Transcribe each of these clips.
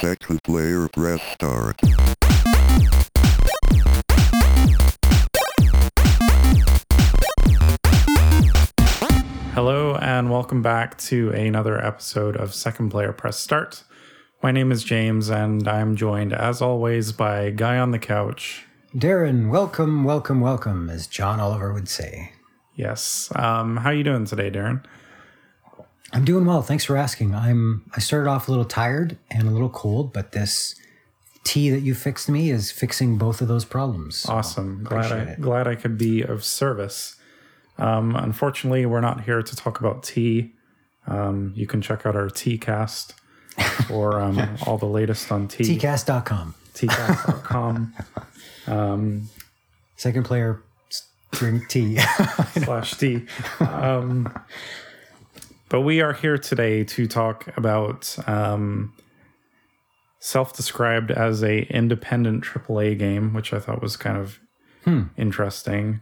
Second player press start. Hello, and welcome back to another episode of Second Player Press Start. My name is James, and I'm joined, as always, by Guy on the Couch. Darren, welcome, welcome, welcome, as John Oliver would say. Yes. Um, how are you doing today, Darren? I'm doing well. Thanks for asking. I'm I started off a little tired and a little cold, but this tea that you fixed me is fixing both of those problems. So Awesome. Glad I, it. glad I could be of service. Um, unfortunately, we're not here to talk about tea. Um, you can check out our tea cast for um, all the latest on tea. Tcast.com. Teacast.com Second player drink tea. slash tea. But we are here today to talk about um, self-described as a independent AAA game, which I thought was kind of interesting.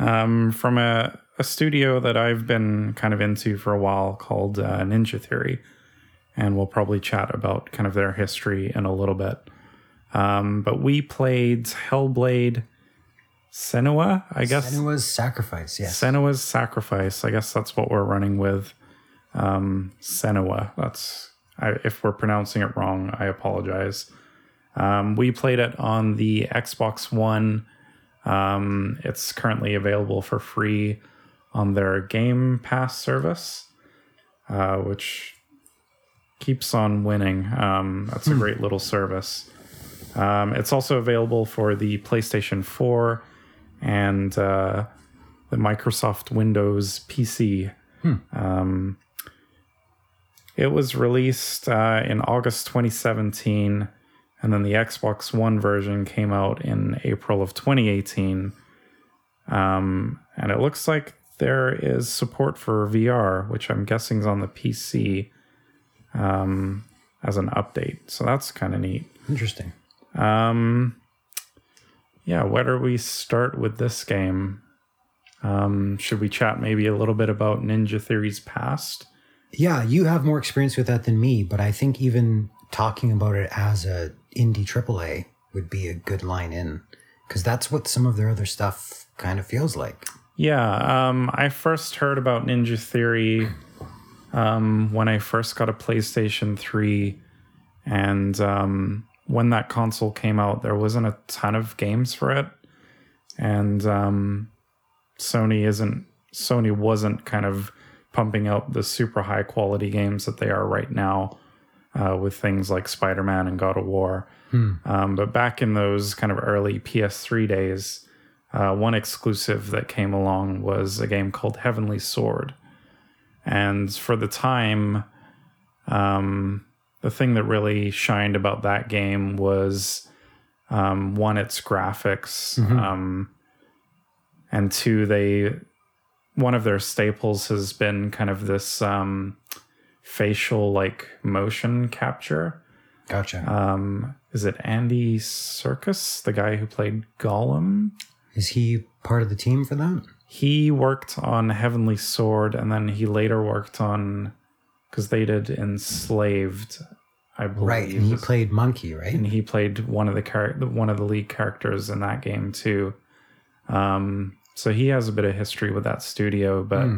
Um, from a, a studio that I've been kind of into for a while called uh, Ninja Theory, and we'll probably chat about kind of their history in a little bit. Um, but we played Hellblade Senua, I guess. was sacrifice, yes. Senua's Sacrifice. I guess that's what we're running with. Um, Senua. That's I, if we're pronouncing it wrong, I apologize. Um, we played it on the Xbox One. Um, it's currently available for free on their Game Pass service, uh, which keeps on winning. Um, that's a great little service. Um, it's also available for the PlayStation 4 and uh, the Microsoft Windows PC. Um, it was released uh, in August 2017, and then the Xbox One version came out in April of 2018. Um, and it looks like there is support for VR, which I'm guessing is on the PC um, as an update. So that's kind of neat. Interesting. Um, yeah, where do we start with this game? Um, should we chat maybe a little bit about Ninja Theory's past? Yeah, you have more experience with that than me, but I think even talking about it as a indie AAA would be a good line in because that's what some of their other stuff kind of feels like. Yeah, um, I first heard about Ninja Theory um, when I first got a PlayStation 3. And um, when that console came out, there wasn't a ton of games for it. And um, Sony isn't, Sony wasn't kind of pumping out the super high quality games that they are right now uh, with things like Spider Man and God of War. Um, but back in those kind of early PS3 days, uh, one exclusive that came along was a game called Heavenly Sword. And for the time, um, the thing that really shined about that game was um, one, its graphics, um, and two, they one of their staples has been kind of this um, facial like motion capture. Gotcha. Um, is it Andy Serkis, the guy who played Gollum? Is he part of the team for that? He worked on Heavenly Sword, and then he later worked on because they did Enslaved, I believe. Right, and he played Monkey, right? and he played one of the char- one of the lead characters in that game too. Um, so he has a bit of history with that studio, but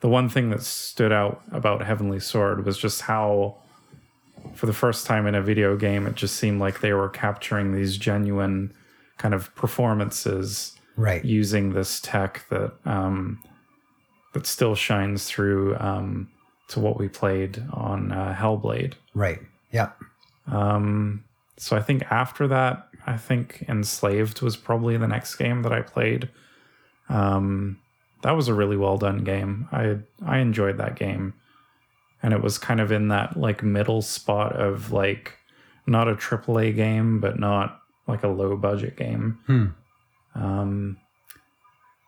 the one thing that stood out about Heavenly Sword was just how, for the first time in a video game, it just seemed like they were capturing these genuine kind of performances right. using this tech that um, that still shines through um, to what we played on uh, Hellblade. Right. Yeah. Um, so I think after that, I think Enslaved was probably the next game that I played. Um, that was a really well done game. I I enjoyed that game, and it was kind of in that like middle spot of like not a AAA game, but not like a low budget game. Hmm. Um,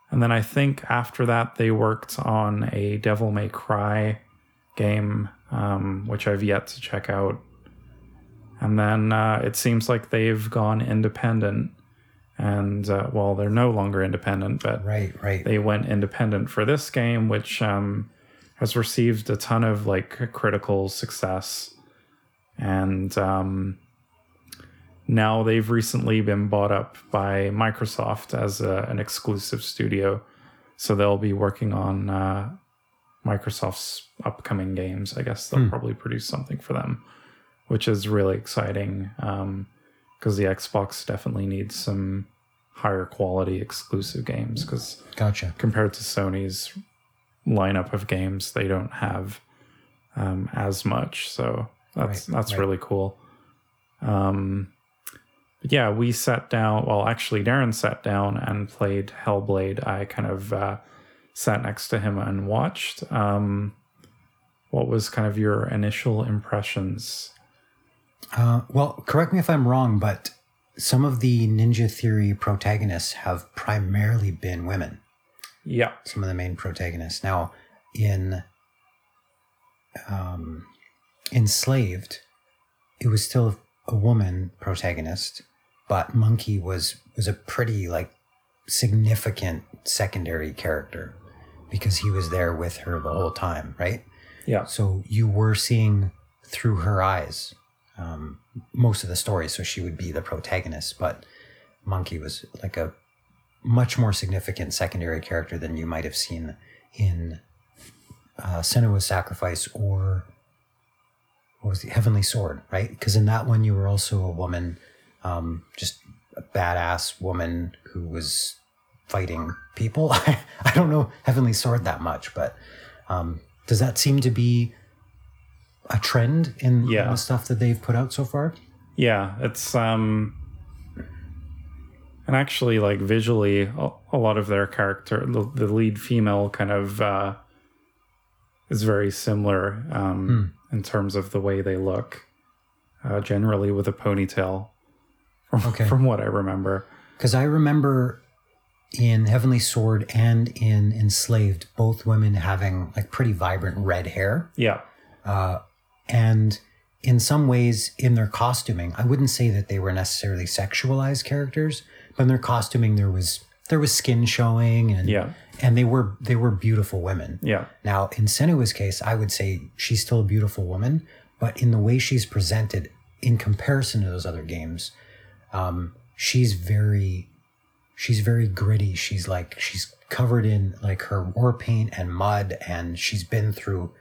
and then I think after that they worked on a Devil May Cry game, um, which I've yet to check out. And then uh, it seems like they've gone independent. And uh, well, they're no longer independent, but Right. Right. they went independent for this game, which um, has received a ton of like critical success. and um, now they've recently been bought up by Microsoft as a, an exclusive studio. So they'll be working on uh, Microsoft's upcoming games. I guess they'll probably produce something for them, which is really exciting because the Xbox definitely needs some higher quality exclusive games because Gotcha. compared to Sony's lineup of games, they don't have um, as much. So that's Right, that's right. really cool. Um, but yeah, we sat down. Well, actually, Darren sat down and played Hellblade. I kind of uh, sat next to him and watched. Um, what was kind of your initial impressions? Uh, well, correct me if I'm wrong, but some of the Ninja Theory protagonists have primarily been women. Yeah, Some of the main protagonists. Now, in um, Enslaved, it was still a woman protagonist, but Monkey was was a pretty like significant secondary character because he was there with her the whole time, right? yeah, So you were seeing through her eyes um, most of the story. So she would be the protagonist, but Monkey was like a much more significant secondary character than you might have seen in uh, Sacrifice or what was the Heavenly Sword, right? Because in that one you were also a woman, um, just a badass woman who was fighting people. I don't know Heavenly Sword that much, but um, does that seem to be a trend in Yeah. the stuff that they've put out so far? Yeah, it's um and actually like visually a, a lot of their character the, the lead female kind of uh is very similar um in terms of the way they look. Uh generally with a ponytail from, Okay. from what I remember. Because I remember in Heavenly Sword and in Enslaved, both women having like pretty vibrant red hair. Yeah. And in some ways, in their costuming, I wouldn't say that they were necessarily sexualized characters, but in their costuming, there was there was skin showing, and Yeah. and they were they were beautiful women. Yeah. Now, in Senua's case, I would say she's still a beautiful woman, but in the way she's presented in comparison to those other games, um, she's very, she's very gritty. She's like, she's covered in like her war paint and mud, and she's been through,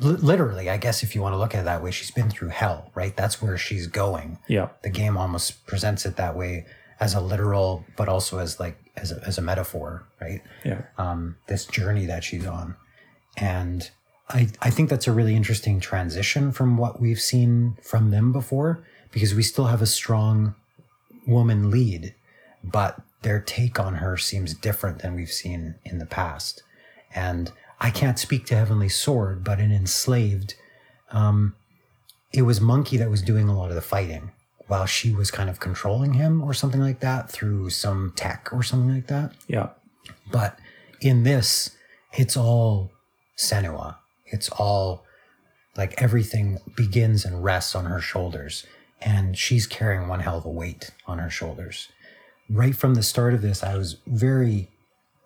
literally, I guess if you want to look at it that way, she's been through hell, right? That's where she's going Yeah. the game almost presents it that way as a literal, but also as like as a, as a metaphor, right? Yeah. um, this journey that she's on. And I, I think that's a really interesting transition from what we've seen from them before, because we still have a strong woman lead, but their take on her seems different than we've seen in the past. And I can't speak to Heavenly Sword, but in Enslaved, um, it was Monkey that was doing a lot of the fighting while she was kind of controlling him or something like that through some tech or something like that. Yeah. But in this, it's all Senua. It's all like everything begins and rests on her shoulders. And she's carrying one hell of a weight on her shoulders. Right from the start of this, I was very,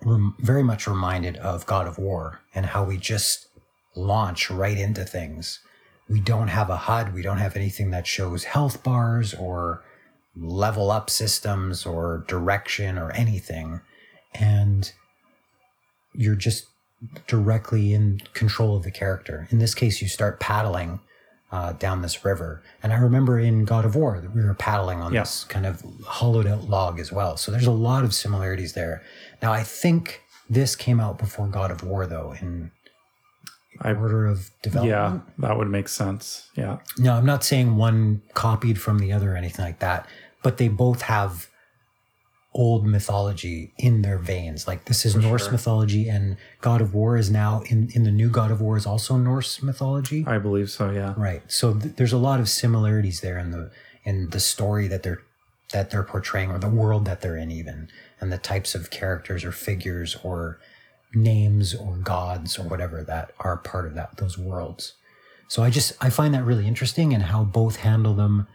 rem- very much reminded of God of War and how we just launch right into things. We don't have a HUD. We don't have anything that shows health bars or level up systems or direction or anything. And you're just directly in control of the character. In this case, you start paddling uh, down this river. And I remember in God of War that we were paddling on Yeah. this kind of hollowed out log as well. So there's a lot of similarities there. Now, I think this came out before God of War, though, in I order of development. yeah, that would make sense. Yeah. No, I'm not saying one copied from the other or anything like that, but they both have old mythology in their veins. Like this is Norse sure. mythology, and God of War is now in in the new God of War is also Norse mythology. I believe so, yeah. Right. So th- there's a lot of similarities there in the in the story that they're that they're portraying or the world that they're in even and the types of characters or figures or names or gods or whatever that are part of that those worlds. So I just I find that really interesting and how both handle them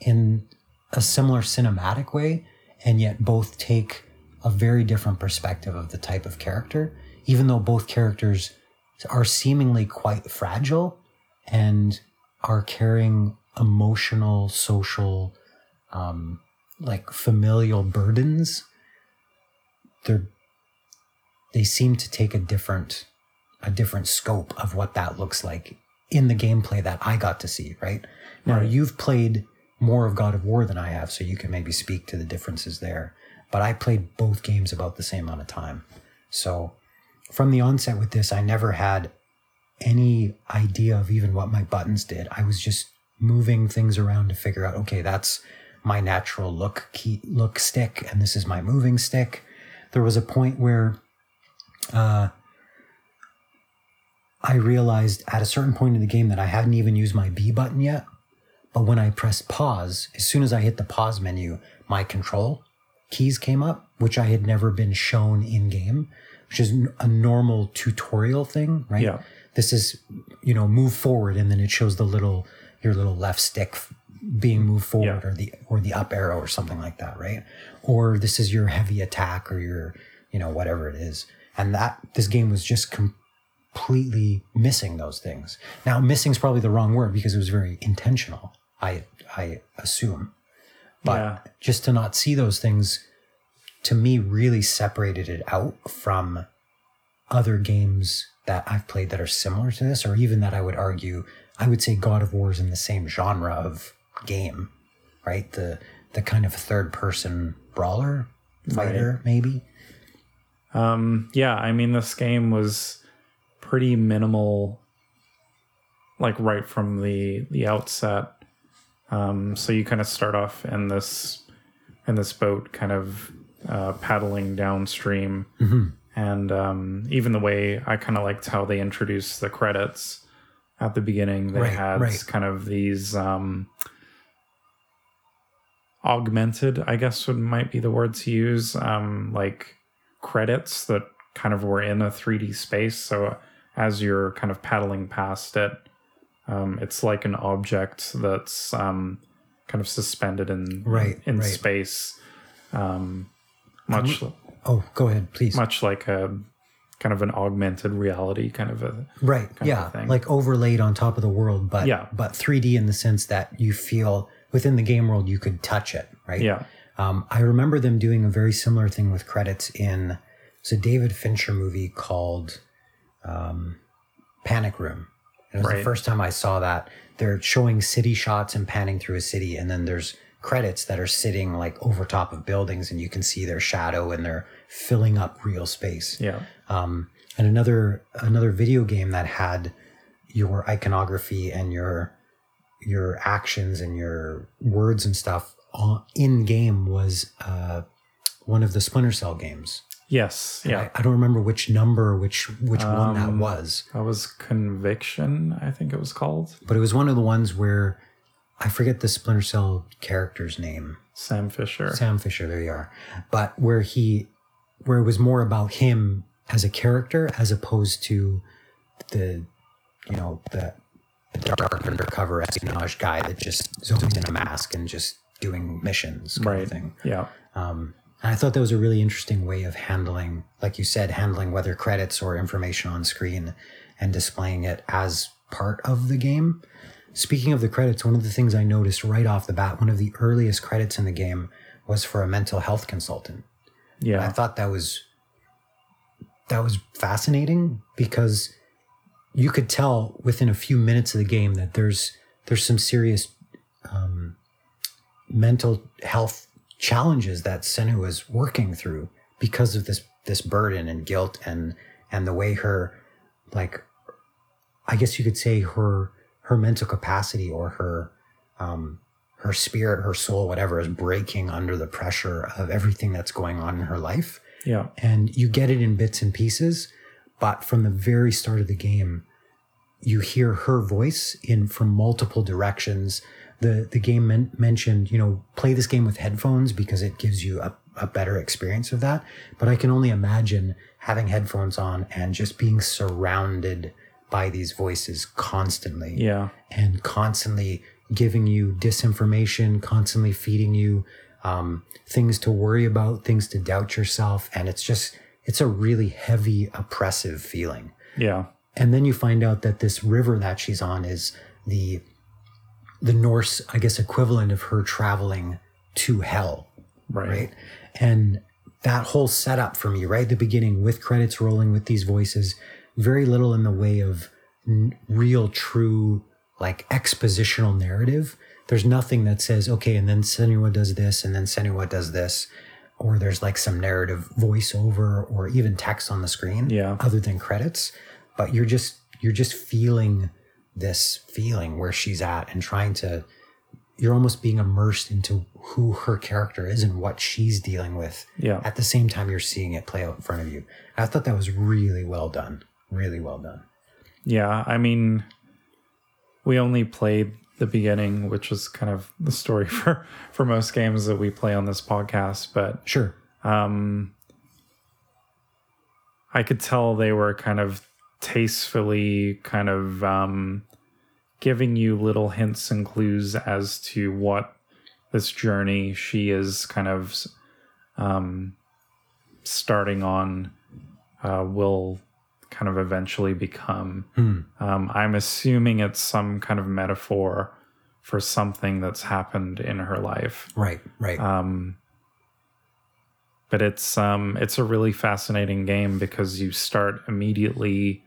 in a similar cinematic way and yet both take a very different perspective of the type of character even though both characters are seemingly quite fragile and are carrying emotional, social, um, like familial burdens, they're they seem to take a different a different scope of what that looks like in the gameplay that I got to see, right? Now Right. you've played more of God of War than I have, so you can maybe speak to the differences there. But I played both games about the same amount of time. So from the onset with this, I never had any idea of even what my buttons did. I was just moving things around to figure out, okay, that's my natural look key look stick, and this is my moving stick. There was a point where uh, I realized at a certain point in the game that I hadn't even used my B button yet. But when I pressed pause, as soon as I hit the pause menu, my control keys came up, which I had never been shown in game, which is a normal tutorial thing, right? Yeah. This is, you know, move forward, and then it shows the little your little left stick being moved forward, Yeah. or the or the up arrow, or something like that, right? Or this is your heavy attack, or your, you know, whatever it is, and that this game was just completely missing those things. Now, missing is probably the wrong word because it was very intentional. I I assume, but Yeah. just to not see those things, to me, really separated it out from other games that I've played that are similar to this, or even that I would argue, I would say God of War is in the same genre of game, right? The the kind of third person brawler fighter, maybe. Um, yeah, I mean, this game was pretty minimal, like right from the the outset. Um, so you kind of start off in this in this boat, kind of uh, paddling downstream, and um, even the way I kind of liked how they introduced the credits at the beginning. They Right, had right. kind of these um, augmented, I guess would might be the word to use, um, like credits that kind of were in a 3D space. So as you're kind of paddling past it, um, it's like an object that's um, kind of suspended in Right, in right. space, um, much Oh, go ahead, please. much like a kind of an augmented reality kind of a right yeah thing. like overlaid on top of the world but Yeah. but 3d in the sense that you feel within the game world you could touch it right yeah um, i remember them doing a very similar thing with credits in it's a david fincher movie called um, panic room it was the first time i saw that. They're showing city shots and panning through a city and then there's credits that are sitting like over top of buildings and you can see their shadow and they're filling up real space. Yeah. Um, and another another video game that had your iconography and your your actions and your words and stuff in game was uh, one of the Splinter Cell games. Yes. Yeah. I, I don't remember which number, which which one that Um, was, that was conviction i think it was called. But it was one of the ones where I forget the Splinter Cell character's name. sam fisher. Sam Fisher, there you are. But where he, where it was more about him as a character as opposed to the, you know, the, the dark undercover espionage guy that just is always in a mask and just doing missions kind right. of thing. yeah. Um, and I thought that was a really interesting way of handling, like you said, handling whether credits or information on screen and displaying it as part of the game. Speaking of the credits, one of the things I noticed right off the bat, one of the earliest credits in the game was for a mental health consultant. Yeah. I thought that was that was fascinating because you could tell within a few minutes of the game that there's there's some serious um, mental health challenges that Senu is working through because of this this burden and guilt and and the way her like I guess you could say her her mental capacity or her um, her spirit, her soul, whatever, is breaking under the pressure of everything that's going on in her life. yeah And you get it in bits and pieces, but from the very start of the game, you hear her voice in from multiple directions. The the game men- mentioned, you know, play this game with headphones because it gives you a, a better experience of that. But I can only imagine having headphones on and just being surrounded by these voices constantly yeah and constantly giving you disinformation, constantly feeding you um, things to worry about, things to doubt yourself. And it's just, it's a really heavy, oppressive feeling. yeah And then you find out that this river that she's on is the the Norse, I guess, equivalent of her traveling to hell, Right. right? And that whole setup for me, right at the beginning, with credits rolling with these voices, very little in the way of n- real, true, like expositional narrative. There's nothing that says, okay, and then Senua does this, and then Senua does this, or there's like some narrative voiceover or even text on the screen, Yeah. other than credits. But you're just you're just feeling this feeling where she's at and trying to you're almost being immersed into who her character is and what she's dealing with Yeah. at the same time you're seeing it play out in front of you. I thought that was really well done. Really well done. Yeah, I mean, we only played the beginning, which is kind of the story for for most games that we play on this podcast. But Sure. um, I could tell they were kind of tastefully kind of um, giving you little hints and clues as to what this journey she is kind of um, starting on uh, will kind of eventually become. Um, I'm assuming it's some kind of metaphor for something that's happened in her life Right, right. um, but it's um, it's a really fascinating game because you start immediately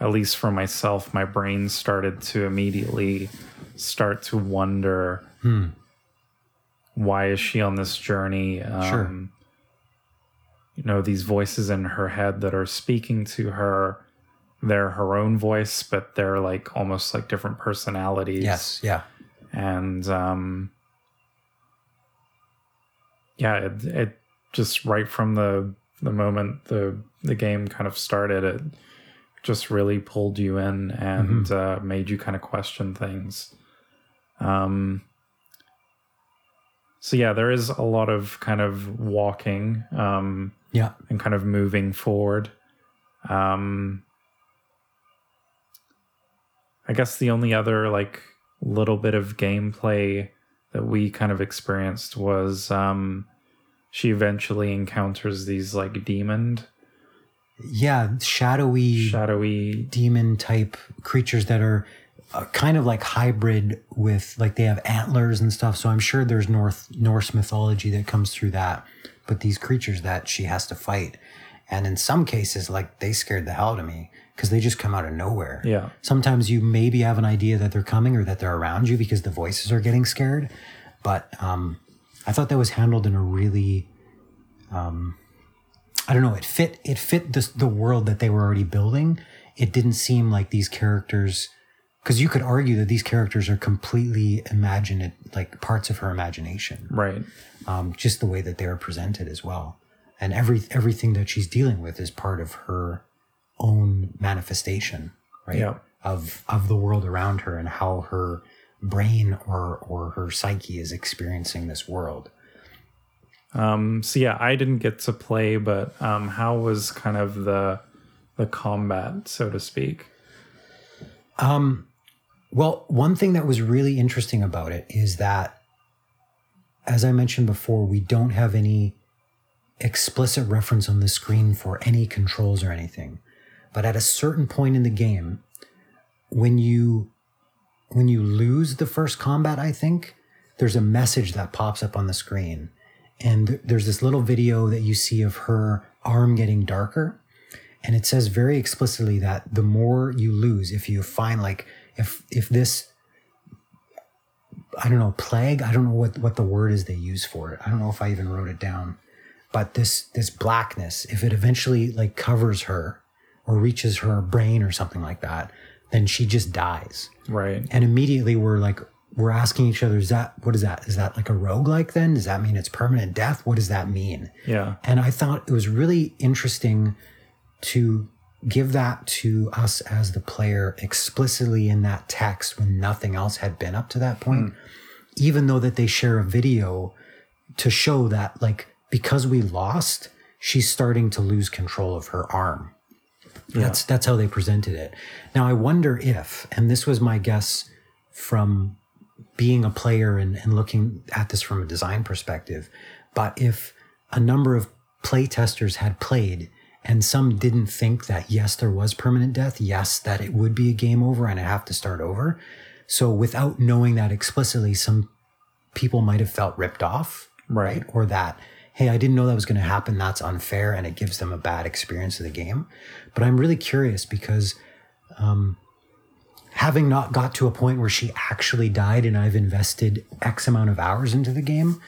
at least for myself my brain started to immediately start to wonder why is she on this journey um, Sure. you know these voices in her head that are speaking to her they're her own voice but they're like almost like different personalities yes, yeah. and um yeah it, it just right from the the moment the the game kind of started it just really pulled you in and uh, made you kind of question things um so yeah there is a lot of kind of walking um Yeah. and kind of moving forward. Um, I guess the only other like little bit of gameplay that we kind of experienced was um, she eventually encounters these like demon, Yeah, shadowy shadowy. demon type creatures that are uh, kind of like hybrid with like they have antlers and stuff. So I'm sure there's North Norse mythology that comes through that. But these creatures that she has to fight, and in some cases, like they scared the hell out of me because they just come out of nowhere. Yeah, Sometimes you maybe have an idea that they're coming or that they're around you because the voices are getting scared. But um, I thought that was handled in a really, um, I don't know, it fit it fit the the world that they were already building. It didn't seem like these characters, because you could argue that these characters are completely imagined, like parts of her imagination right. um, just the way that they are presented as well. And every everything that she's dealing with is part of her own manifestation, right? Yeah. Of of the world around her and how her brain or or her psyche is experiencing this world. Um, so yeah, I didn't get to play, but um, how was kind of the the combat, so to speak? Well, one thing that was really interesting about it is that, as I mentioned before, we don't have any explicit reference on the screen for any controls or anything. But at a certain point in the game, when you when you lose the first combat, I think there's a message that pops up on the screen, and th- there's this little video that you see of her arm getting darker, and it says very explicitly that the more you lose, if you find like if if this I don't know plague, I don't know what what the word is they use for it. I don't know if I even wrote it down, but this this blackness, if it eventually like covers her or reaches her brain or something like that, then she just dies. Right. And immediately we're like, we're asking each other, is that, what is that? Is that like a roguelike then? Does that mean it's permanent death? What does that mean? Yeah. And I thought it was really interesting to give that to us as the player explicitly in that text when nothing else had been up to that point, hmm. even though that they share a video to show that like because we lost, she's starting to lose control of her arm. That's that's how they presented it. Now I wonder if, and this was my guess from being a player and, and looking at this from a design perspective, but if a number of play testers had played and some didn't think that yes, there was permanent death, yes, that it would be a game over and I have to start over, So without knowing that explicitly, some people might have felt ripped off, Right. Or that, hey, I didn't know that was going to happen. That's unfair, and it gives them a bad experience of the game. But I'm really curious because um, having not got to a point where she actually died, and I've invested X amount of hours into the game,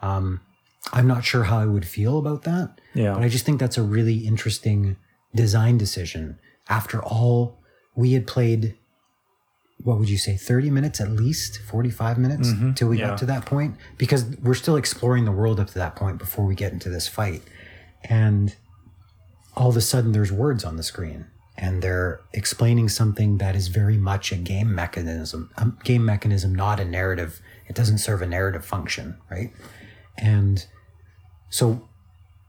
um, I'm not sure how I would feel about that. Yeah. But I just think that's a really interesting design decision. After all, we had played, what would you say, 30 minutes at least, 45 minutes till we yeah. got to that point? Because we're still exploring the world up to that point before we get into this fight. And all of a sudden, there's words on the screen. And they're explaining something that is very much a game mechanism, a game mechanism, not a narrative. It doesn't serve a narrative function, right? And so,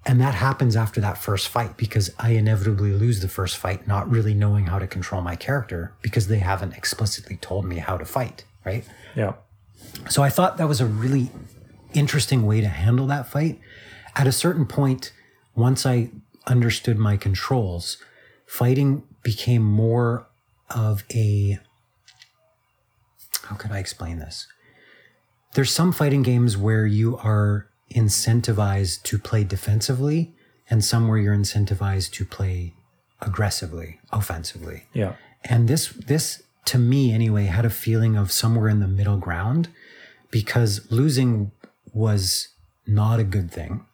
and that happens after that first fight because I inevitably lose the first fight, not really knowing how to control my character because they haven't explicitly told me how to fight, right? Yeah. So I thought that was a really interesting way to handle that fight. At a certain point, once I understood my controls, fighting became more of a. How can I explain this? There's some fighting games where you are incentivized to play defensively, and some where you're incentivized to play aggressively, offensively. Yeah. And this this to me anyway had a feeling of somewhere in the middle ground because losing was not a good thing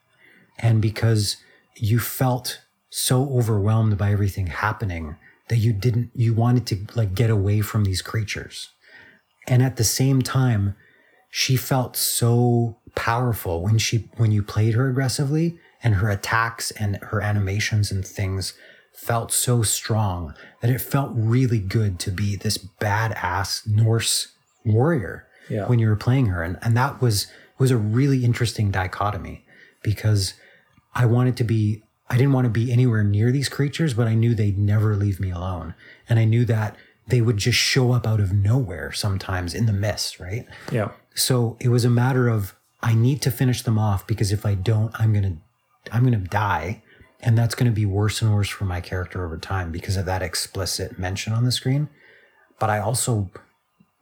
and because you felt so overwhelmed by everything happening that you didn't you wanted to like get away from these creatures and at the same time she felt so powerful when she when you played her aggressively and her attacks and her animations and things felt so strong that it felt really good to be this badass Norse warrior Yeah. when you were playing her and and that was was a really interesting dichotomy because I wanted to be I didn't want to be anywhere near these creatures but I knew they'd never leave me alone and I knew that they would just show up out of nowhere sometimes in the mist right Yeah. so it was a matter of I need to finish them off because if I don't, I'm gonna I'm gonna die. And that's gonna be worse and worse for my character over time because of that explicit mention on the screen. But I also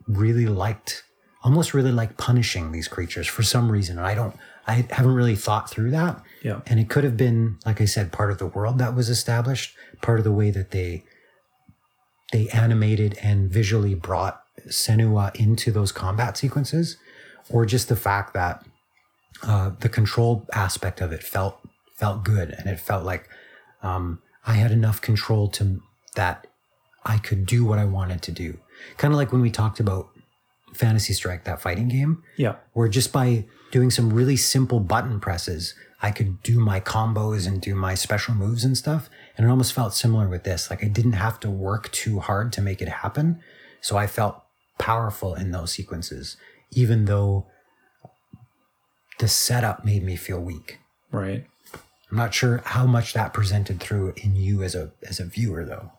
really liked almost really like punishing these creatures for some reason. And I don't I haven't really thought through that. Yeah. And it could have been, like I said, part of the world that was established, part of the way that they they animated and visually brought Senua into those combat sequences, or just the fact that uh, the control aspect of it felt felt good, and it felt like um, I had enough control to that I could do what I wanted to do. Kind of like when we talked about Fantasy Strike, that fighting game Yeah. where just by doing some really simple button presses, I could do my combos and do my special moves and stuff. And it almost felt similar with this. Like I didn't have to work too hard to make it happen. So I felt powerful in those sequences, even though the setup made me feel weak. Right. I'm not sure how much that presented through in you as a as a viewer though.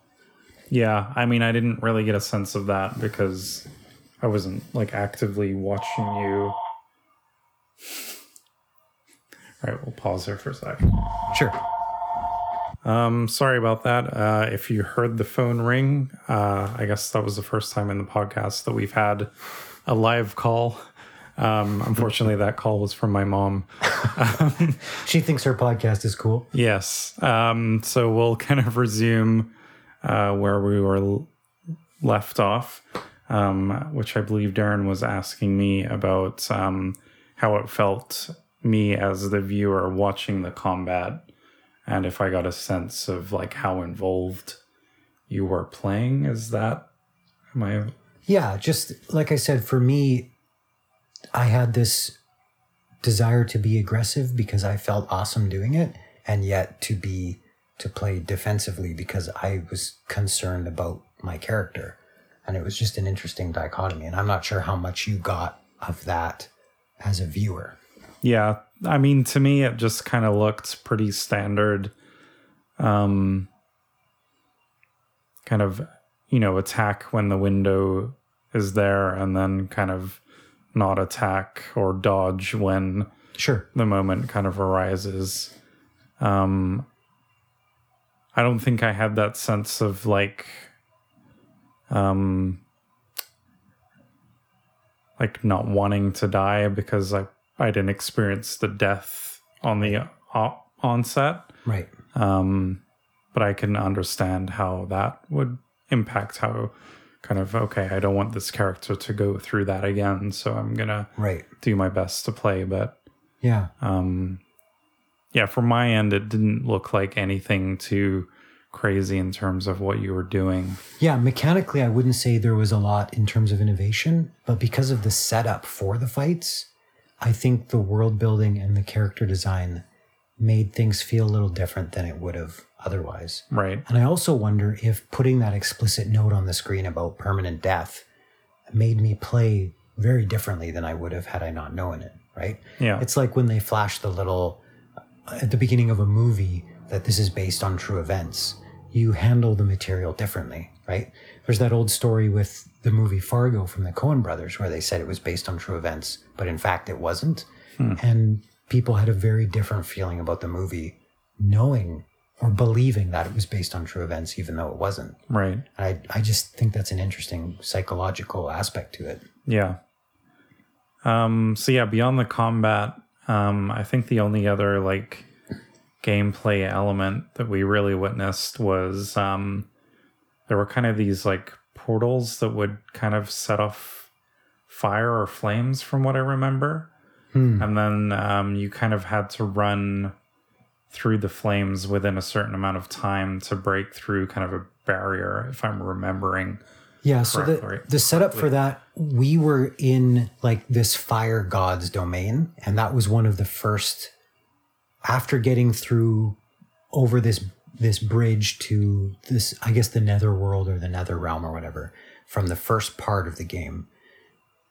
Yeah. I mean, I didn't really get a sense of that because I wasn't like actively watching you. All right, we'll pause there for a sec. Sure. Um, sorry about that. Uh, if you heard the phone ring, uh, I guess that was the first time in the podcast that we've had a live call. Um, unfortunately, that call was from my mom. She thinks her podcast is cool. Yes. Um, so we'll kind of resume uh, where we were l- left off, um, which I believe Darren was asking me about um, how it felt me as the viewer watching the combat and if I got a sense of like how involved you were playing. Is that am I Yeah, just like I said, for me, I had this desire to be aggressive because I felt awesome doing it, and yet to be to play defensively because I was concerned about my character. And it was just an interesting dichotomy. And I'm not sure how much you got of that as a viewer. Yeah, I mean, to me, it just kind of looked pretty standard. Um, kind of, you know, attack when the window is there, and then kind of not attack or dodge when Sure. the moment kind of arises. Um, I don't think I had that sense of like, um, like not wanting to die because I I didn't experience the death on the o- onset. Right. Um, but I can understand how that would impact how kind of okay, I don't want this character to go through that again, so I'm gonna Right. do my best to play. But Yeah. um, yeah, from my end, it didn't look like anything too crazy in terms of what you were doing. Yeah, mechanically, I wouldn't say there was a lot in terms of innovation, but because of the setup for the fights, I think the world building and the character design made things feel a little different than it would have otherwise. Right. And I also wonder if putting that explicit note on the screen about permanent death made me play very differently than I would have had I not known it, right? Yeah. It's like when they flash the little uh, at the beginning of a movie that this is based on true events. You handle the material differently, right? There's that old story with the movie Fargo from the Coen brothers where they said it was based on true events, but in fact it wasn't. And people had a very different feeling about the movie knowing or believing that it was based on true events even though it wasn't. right. And I I just think that's an interesting psychological aspect to it. Yeah. Um, so yeah, beyond the combat, um, I think the only other like gameplay element that we really witnessed was um, there were kind of these like portals that would kind of set off fire or flames, from what I remember, and then um, you kind of had to run through the flames within a certain amount of time to break through kind of a barrier, if I'm remembering. Yeah, so the, the setup for that, we were in like this fire god's domain, and that was one of the first after getting through over this this bridge to this I guess the nether world or the nether realm or whatever from the first part of the game,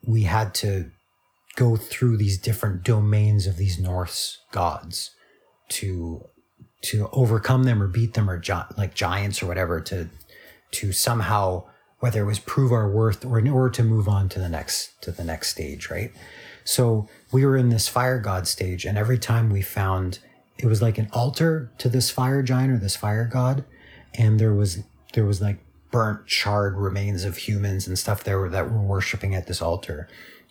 we had to go through these different domains of these Norse gods to to overcome them or beat them or gi- like giants or whatever to to somehow whether it was prove our worth or in order to move on to the next to the next stage right so we were in this fire god stage and every time we found it was like an altar to this fire giant or this fire god and there was there was like burnt charred remains of humans and stuff there that were worshiping at this altar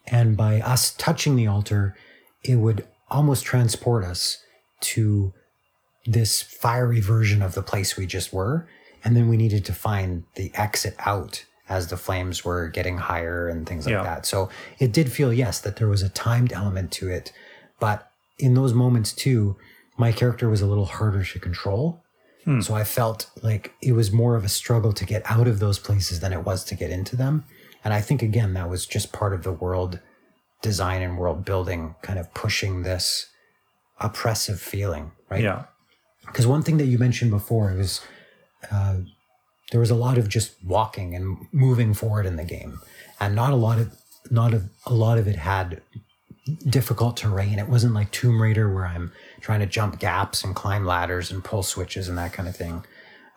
and by us touching the altar it would almost transport us to this fiery version of the place we just were. And then we needed to find the exit out as the flames were getting higher and things like Yeah. that. So it did feel, yes, that there was a timed element to it. But in those moments too, my character was a little harder to control. So I felt like it was more of a struggle to get out of those places than it was to get into them. And I think, again, that was just part of the world design and world building kind of pushing this oppressive feeling, right? Yeah. Because one thing that you mentioned before was uh, there was a lot of just walking and moving forward in the game, and not a lot of not of a lot of it had difficult terrain. It wasn't like Tomb Raider where I'm trying to jump gaps and climb ladders and pull switches and that kind of thing.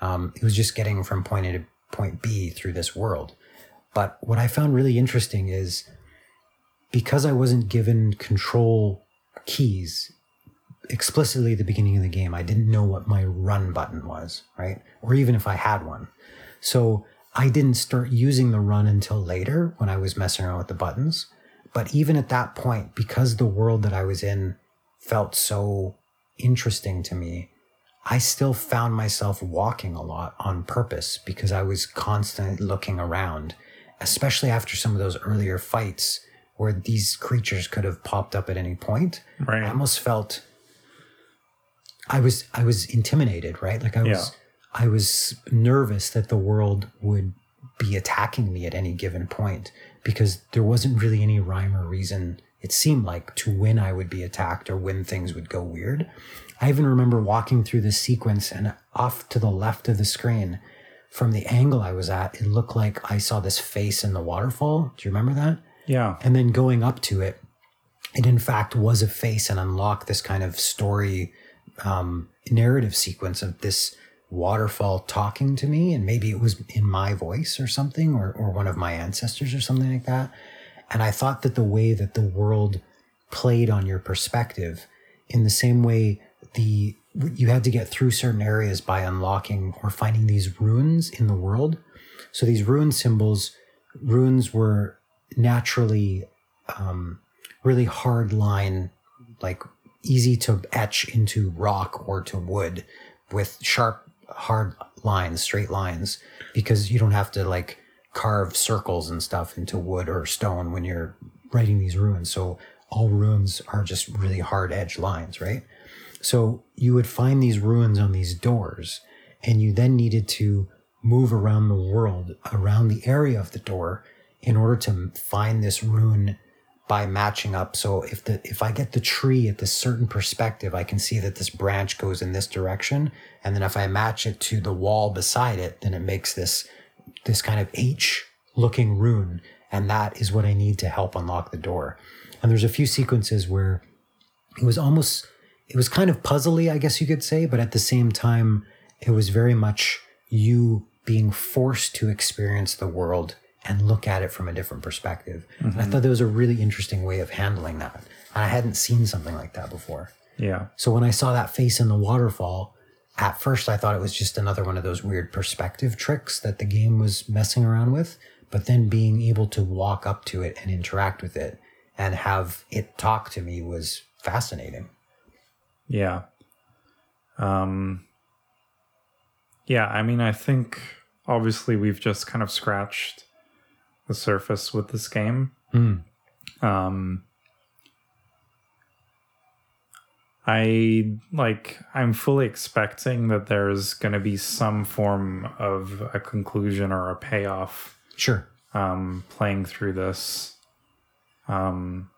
Um, it was just getting from point A to point B through this world. But what I found really interesting is because I wasn't given control keys explicitly at the beginning of the game, I didn't know what my run button was, right? Or even if I had one. So I didn't start using the run until later when I was messing around with the buttons. But even at that point, because the world that I was in felt so interesting to me, I still found myself walking a lot on purpose because I was constantly looking around, especially after some of those earlier fights where these creatures could have popped up at any point. Right. I almost felt I was I was intimidated, right? Like I was Yeah. I was nervous that the world would be attacking me at any given point because there wasn't really any rhyme or reason it seemed like to when I would be attacked or when things would go weird. I even remember walking through this sequence and off to the left of the screen from the angle I was at, it looked like I saw this face in the waterfall. Do you remember that? Yeah. And then going up to it, it in fact was a face and unlocked this kind of story um, narrative sequence of this waterfall talking to me. And maybe it was in my voice or something, or, or one of my ancestors or something like that. And I thought that the way that the world played on your perspective, in the same way the you had to get through certain areas by unlocking or finding these runes in the world. So these rune symbols, runes were naturally um, really hard line, like easy to etch into rock or to wood with sharp, hard lines, straight lines, because you don't have to like carve circles and stuff into wood or stone when you're writing these runes. So all runes are just really hard edge lines, right? So you would find these ruins on these doors, and you then needed to move around the world, around the area of the door, in order to find this rune by matching up. So if the if I get the tree at this certain perspective, I can see that this branch goes in this direction, and then if I match it to the wall beside it, then it makes this this kind of H looking rune, and that is what I need to help unlock the door. And there's a few sequences where it was almost it was kind of puzzly, I guess you could say, but at the same time, it was very much you being forced to experience the world and look at it from a different perspective. And I thought that was a really interesting way of handling that. And I hadn't seen something like that before. Yeah. So when I saw that face in the waterfall, at first I thought it was just another one of those weird perspective tricks that the game was messing around with. But then being able to walk up to it and interact with it and have it talk to me was fascinating. Yeah. Um Yeah, I mean I think obviously we've just kind of scratched the surface with this game. Um I like I'm fully expecting that there's going to be some form of a conclusion or a payoff Sure. um, playing through this. Um,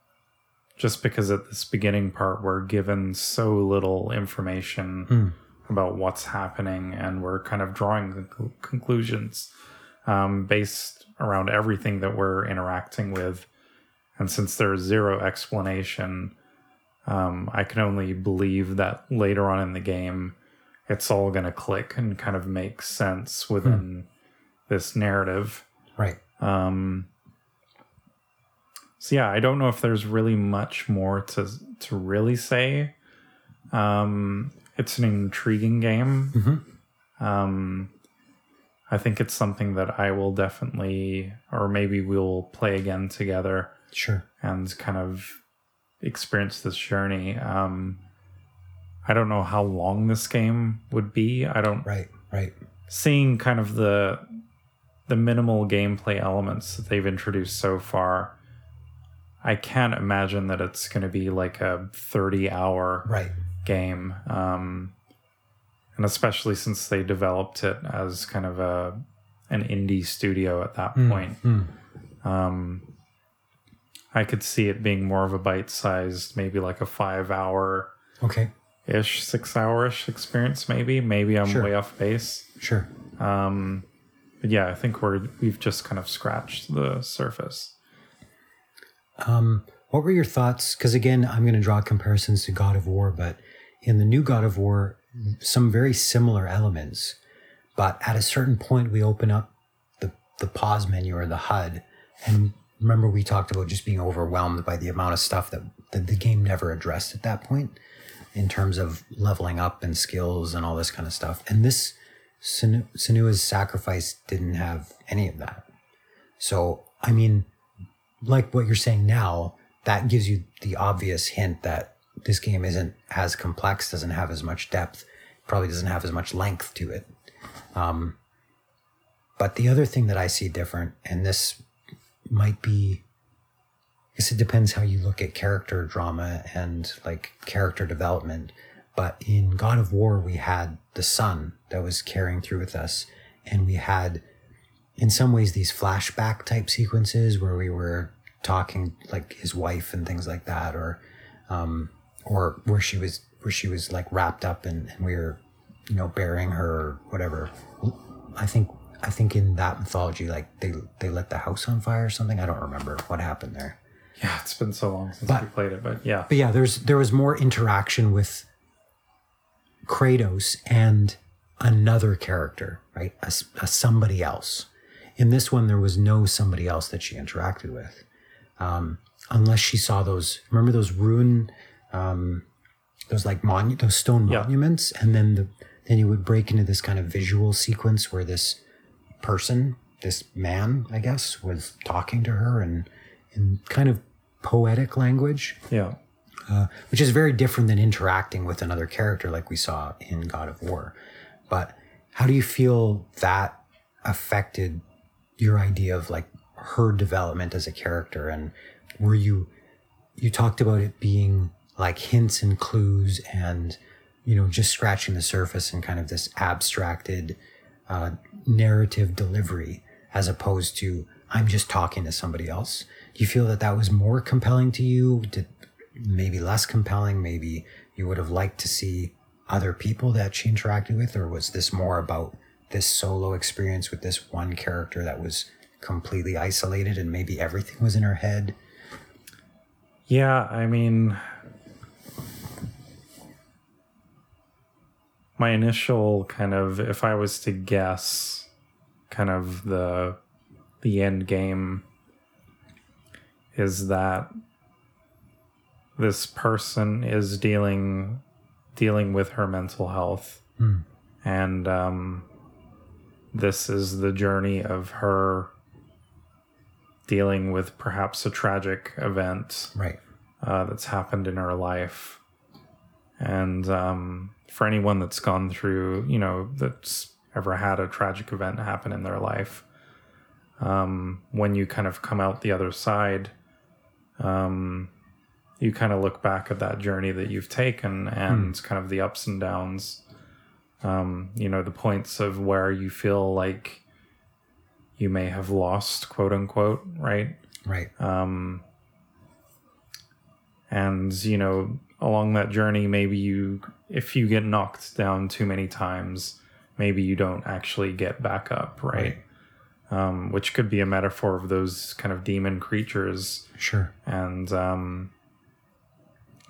just because at this beginning part, we're given so little information about what's happening, and we're kind of drawing conc- conclusions um, based around everything that we're interacting with. And since there's zero explanation, um, I can only believe that later on in the game, it's all going to click and kind of make sense within this narrative. Right. Um, so yeah, I don't know if there's really much more to to really say. Um, it's an intriguing game. Um, I think it's something that I will definitely, or maybe we'll play again together Sure. and kind of experience this journey. Um, I don't know how long this game would be. I don't Right. Right. seeing kind of the the minimal gameplay elements that they've introduced so far i can't imagine that it's going to be like a 30 hour Right. game um and especially since they developed it as kind of a an indie studio at that point um i could see it being more of a bite-sized maybe like a five hour Okay. ish six hour ish experience maybe maybe i'm Sure. way off base Sure. um, but yeah, I think we're we've just kind of scratched the surface. Um, what were your thoughts? Because again, I'm going to draw comparisons to God of War, but in the new God of War, some very similar elements. But at a certain point, we open up the the pause menu or the HUD, and remember we talked about just being overwhelmed by the amount of stuff that, that the game never addressed at that point, in terms of leveling up and skills and all this kind of stuff. And this Senu- Senua's sacrifice didn't have any of that. So I mean, like what you're saying now, that gives you the obvious hint that this game isn't as complex, doesn't have as much depth, probably doesn't have as much length to it. Um, but the other thing that I see different, and this might be, I guess it depends how you look at character drama and like character development. But in God of War, we had the son that was carrying through with us, and we had in some ways these flashback type sequences where we were talking like his wife and things like that or um or where she was where she was like wrapped up and, and we were you know burying her or whatever i think i think in that mythology like they they lit the house on fire or something i don't remember what happened there Yeah, it's been so long since But- we played it, but yeah, but yeah, there's there was more interaction with Kratos and another character, right? a, a somebody else. In this one, there was no somebody else that she interacted with, um, unless she saw those. Remember those rune, um, those like monu- those stone Yeah. monuments, and then the then you would break into this kind of visual sequence where this person, this man, I guess, was talking to her and and kind of poetic language, Yeah. uh, which is very different than interacting with another character like we saw in God of War. But how do you feel that affected your idea of like her development as a character? And were you, you talked about it being like hints and clues and, you know, just scratching the surface and kind of this abstracted uh, narrative delivery as opposed to I'm just talking to somebody else. Do you feel that that was more compelling to you? Did maybe less compelling? Maybe you would have liked to see other people that she interacted with, or was this more about this solo experience with this one character that was completely isolated and maybe everything was in her head? Yeah, I mean, my initial kind of, if I was to guess, kind of the the end game is that this person is dealing dealing with her mental health, and um, this is the journey of her dealing with perhaps a tragic event Right. uh, that's happened in her life. And um, for anyone that's gone through, you know, that's ever had a tragic event happen in their life, um, when you kind of come out the other side, um, you kind of look back at that journey that you've taken and kind of the ups and downs. Um, you know, the points of where you feel like you may have lost, quote unquote, right? Right. Um, and you know along that journey maybe you if you get knocked down too many times maybe you don't actually get back up right, Um, which could be a metaphor of those kind of demon creatures. Sure. and um,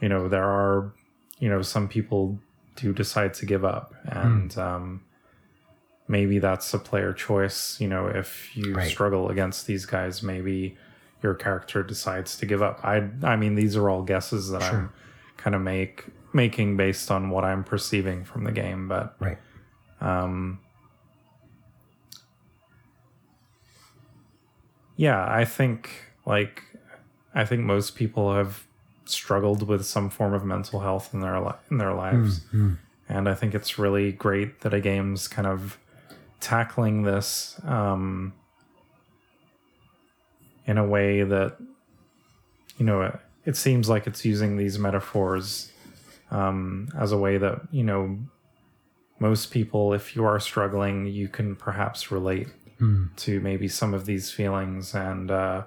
you know there are you know some people do decide to give up. And um, maybe that's a player choice you know if you Right. struggle against these guys maybe your character decides to give up. I i mean these are all guesses that i'm kind of make making based on what i'm perceiving from the game but Right. Um, yeah i think like i think most people have struggled with some form of mental health in their li- in their lives mm, mm. and i think it's really great that a game's kind of tackling this um in a way that you know it, seems like it's using these metaphors um as a way that you know most people if you are struggling you can perhaps relate to maybe some of these feelings and uh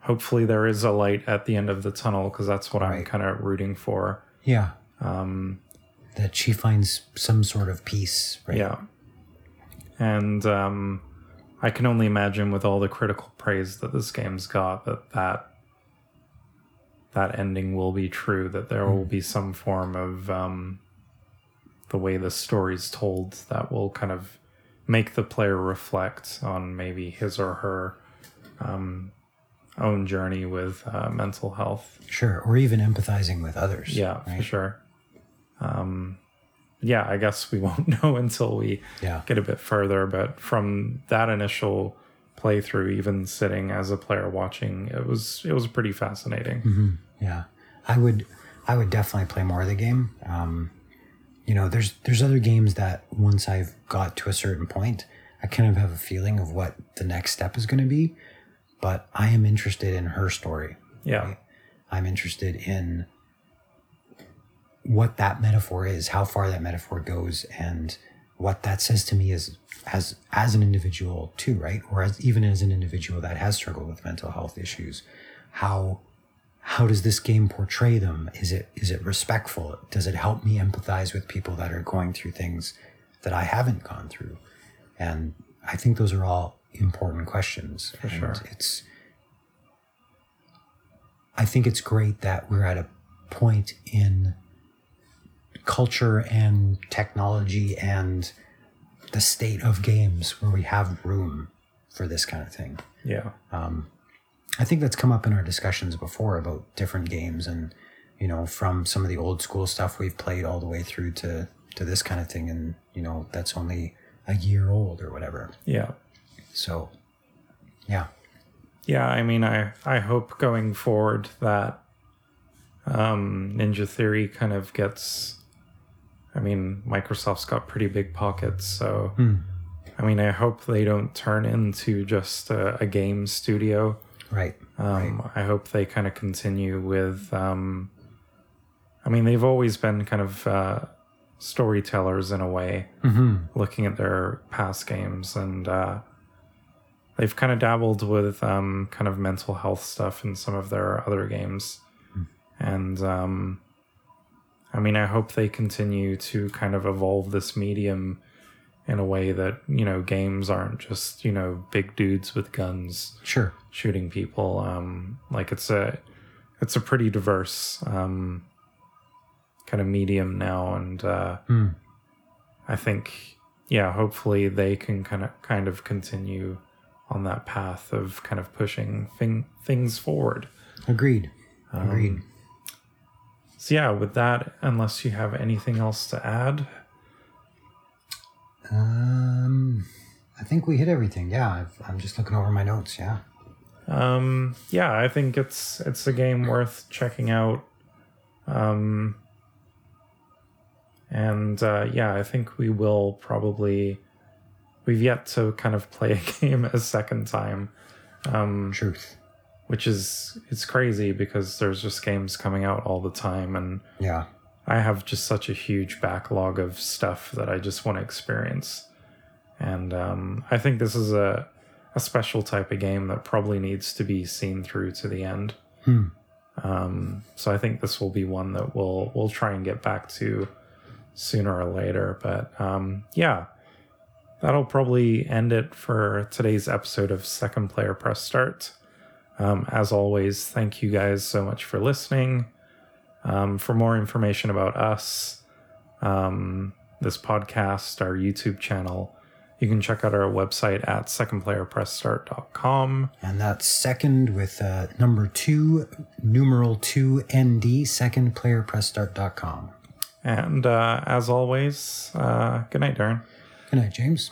hopefully there is a light at the end of the tunnel because that's what i'm kind of rooting for Yeah. Um, that she finds some sort of peace. Right. yeah and um i can only imagine with all the critical praise that this game's got that that that ending will be true that there will be some form of um the way the story's told that will kind of make the player reflect on maybe his or her um own journey with uh, mental health Sure. Or even empathizing with others. yeah for sure um yeah i guess we won't know until we Yeah. get a bit further but from that initial playthrough even sitting as a player watching it was it was pretty fascinating Yeah, I would, I would definitely play more of the game. Um, you know, there's there's other games that once I've got to a certain point, I kind of have a feeling of what the next step is going to be. But I am interested in her story. yeah I'm interested in what that metaphor is, how far that metaphor goes, and what that says to me is as as an individual too, right? Or as even as an individual that has struggled with mental health issues, how how does this game portray them? Is it is it respectful? Does it help me empathize with people that are going through things that I haven't gone through? And I think those are all important questions. For sure. It's I think it's great that we're at a point in culture and technology and the state of games where we have room for this kind of thing. yeah I think that's come up in our discussions before about different games and you know from some of the old school stuff we've played all the way through to to this kind of thing and you know that's only a year old or whatever. yeah So yeah. yeah, I mean, I I hope going forward that um, Ninja Theory kind of gets. I mean, Microsoft's got pretty big pockets, so I mean, I hope they don't turn into just a, a game studio. Right. Um, I hope they kind of continue with. Um, I mean, they've always been kind of uh, storytellers in a way, looking at their past games, and uh, they've kind of dabbled with um, kind of mental health stuff in some of their other games. And um, I mean, I hope they continue to kind of evolve this medium in a way that, you know, games aren't just, you know, big dudes with guns Sure. shooting people. Um, like it's a it's a pretty diverse um, kind of medium now, and uh, I think yeah, hopefully they can kind of kind of continue on that path of kind of pushing thing, things forward. Agreed. Agreed. So yeah, with that, unless you have anything else to add, Um, I think we hit everything. Yeah, I've, I'm just looking over my notes. Yeah. um, yeah, I think it's it's a game worth checking out. Um, and uh, yeah, I think we will probably. We've yet to kind of play a game a second time, Truth. Which is it's crazy because there's just games coming out all the time, and Yeah. I have just such a huge backlog of stuff that I just want to experience. And um, I think this is a, a special type of game that probably needs to be seen through to the end. Um, so I think this will be one that we'll we'll try and get back to sooner or later. But um, yeah, that'll probably end it for today's episode of Second Player Press Start. Um, as always, thank you guys so much for listening. Um, for more information about us, um, this podcast, our YouTube channel, you can check out our website at secondplayerpressstart.com. And that's second with uh, number two, numeral two ND, second player pressstart.com. And uh, as always, uh, good night, Darren. Good night, James.